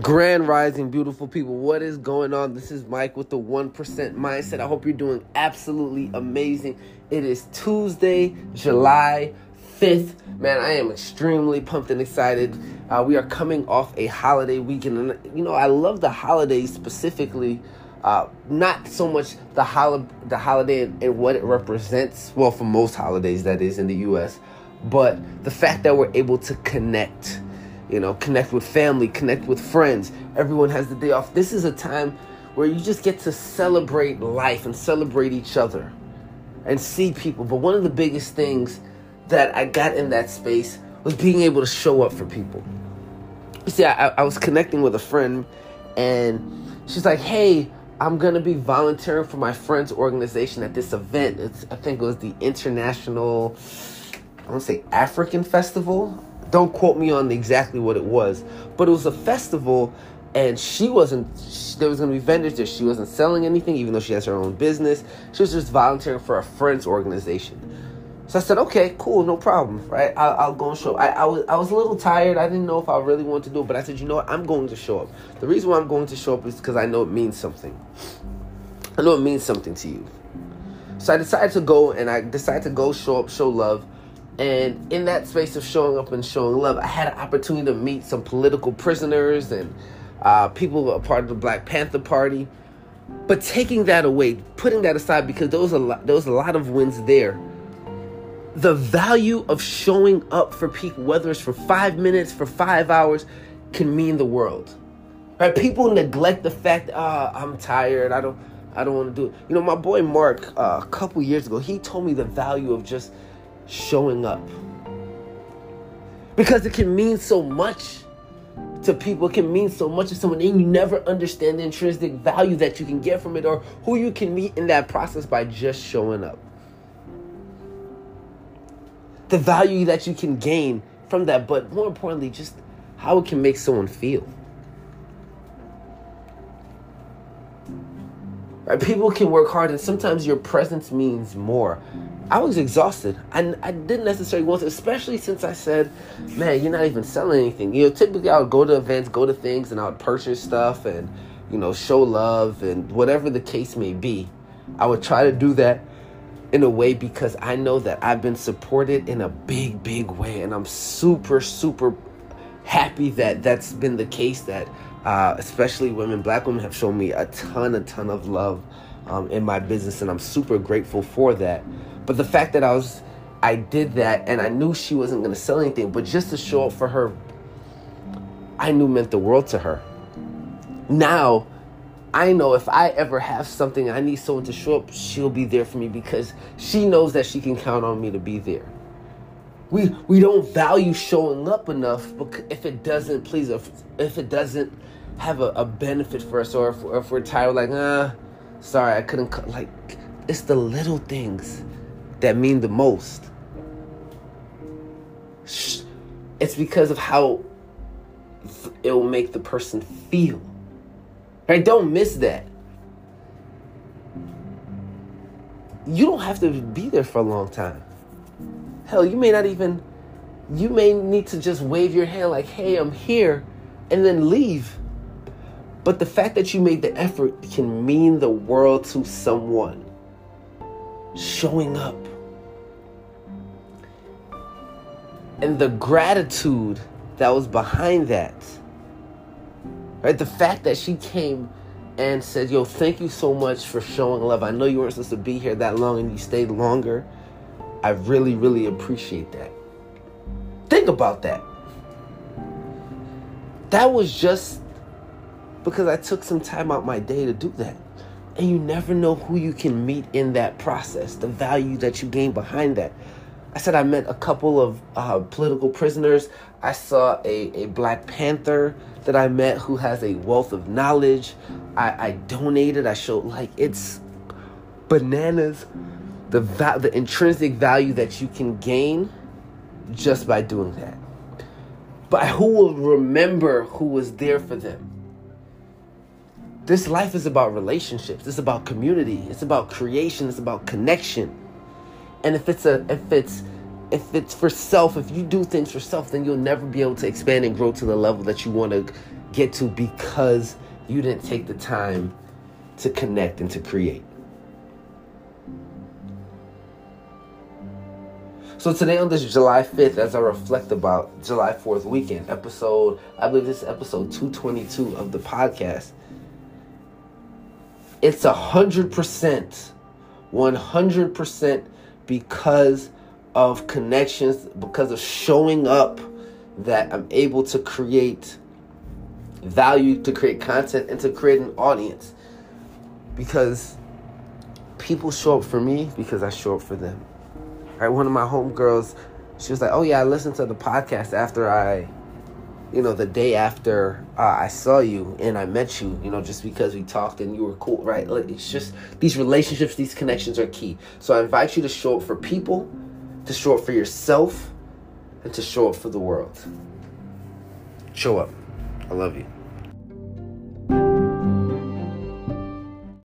Grand Rising, beautiful people. What is going on? This is Mike with the 1% Mindset. I hope you're doing absolutely amazing. It is Tuesday, July 5th. Man, I am extremely pumped and excited. Uh, we are coming off a holiday weekend. And, you know, I love the holidays specifically. Uh, not so much the, hol- the holiday and, and what it represents. Well, for most holidays, that is in the U.S. But the fact that we're able to connect you know, connect with family, connect with friends. Everyone has the day off. This is a time where you just get to celebrate life and celebrate each other and see people. But one of the biggest things that I got in that space was being able to show up for people. You see, I, I was connecting with a friend and she's like, hey, I'm gonna be volunteering for my friend's organization at this event. It's, I think it was the International, I want to say African Festival. Don't quote me on exactly what it was, but it was a festival, and she wasn't. She, there was going to be vendors there. She wasn't selling anything, even though she has her own business. She was just volunteering for a friend's organization. So I said, okay, cool, no problem, right? I'll, I'll go and show. I, I was I was a little tired. I didn't know if I really wanted to do it, but I said, you know what? I'm going to show up. The reason why I'm going to show up is because I know it means something. I know it means something to you. So I decided to go, and I decided to go show up, show love. And in that space of showing up and showing love, I had an opportunity to meet some political prisoners and uh, people who are part of the Black Panther Party. But taking that away, putting that aside, because there was a lot, there was a lot of wins there. The value of showing up for people, whether it's for five minutes, for five hours, can mean the world. Right? People neglect the fact, ah, oh, I'm tired. I don't, I don't want to do it. You know, my boy Mark, uh, a couple years ago, he told me the value of just showing up. Because it can mean so much to people, it can mean so much to someone, and you never understand the intrinsic value that you can get from it or who you can meet in that process by just showing up. The value that you can gain from that, but more importantly, just how it can make someone feel. Right? People can work hard, and sometimes your presence means more. I was exhausted. I, I didn't necessarily want to, especially since I said, man, you're not even selling anything. You know, typically I would go to events, go to things, and I would purchase stuff and, you know, show love and whatever the case may be. I would try to do that in a way because I know that I've been supported in a big, big way. And I'm super, super happy that that's been the case, that uh, especially women, black women have shown me a ton, a ton of love um, in my business. And I'm super grateful for that. But the fact that I was, I did that and I knew she wasn't to sell anything, but just to show up for her, I knew meant the world to her. Now, I know if I ever have something I need someone to show up, she'll be there for me because she knows that she can count on me to be there. We we don't value showing up enough if it doesn't please if, if it doesn't have a, a benefit for us or if, or if we're tired like ah sorry I couldn't like it's the little things that mean the most. It's because of how it will make the person feel. Right? Don't miss that. You don't have to be there for a long time. Hell, you may not even, you may need to just wave your hand like, hey, I'm here, and then leave. But the fact that you made the effort can mean the world to someone. Showing up. and the gratitude that was behind that. Right? The fact that she came and said, Yo, thank you so much for showing love. I know you weren't supposed to be here that long and you stayed longer. I really, really appreciate that. Think about that. That was just because I took some time out my day to do that. And you never know who you can meet in that process, the value that you gain behind that. I said I met a couple of uh, political prisoners. I saw a, a Black Panther that I met who has a wealth of knowledge. I, I donated. I showed like it's bananas the va- the intrinsic value that you can gain just by doing that. But who will remember who was there for them? This life is about relationships. It's about community. It's about creation. It's about connection. And if it's a if it's if it's for self, if you do things for self, then you'll never be able to expand and grow to the level that you want to get to because you didn't take the time to connect and to create. So today on this July 5th, as I reflect about July 4th weekend, episode, I believe this is episode 222 of the podcast. It's a hundred percent, 100% because of connections, because of showing up that I'm able to create value, to create content, and to create an audience. Because people show up for me because I show up for them. Right? One of my homegirls, she was like, "Oh yeah, I listened to the podcast after I, you know, the day after uh, I saw you and I met you. You know, just because we talked and you were cool, right? Like, it's just these relationships, these connections are key. So I invite you to show up for people, to show up for yourself, and to show up for the world. Show up. I love you.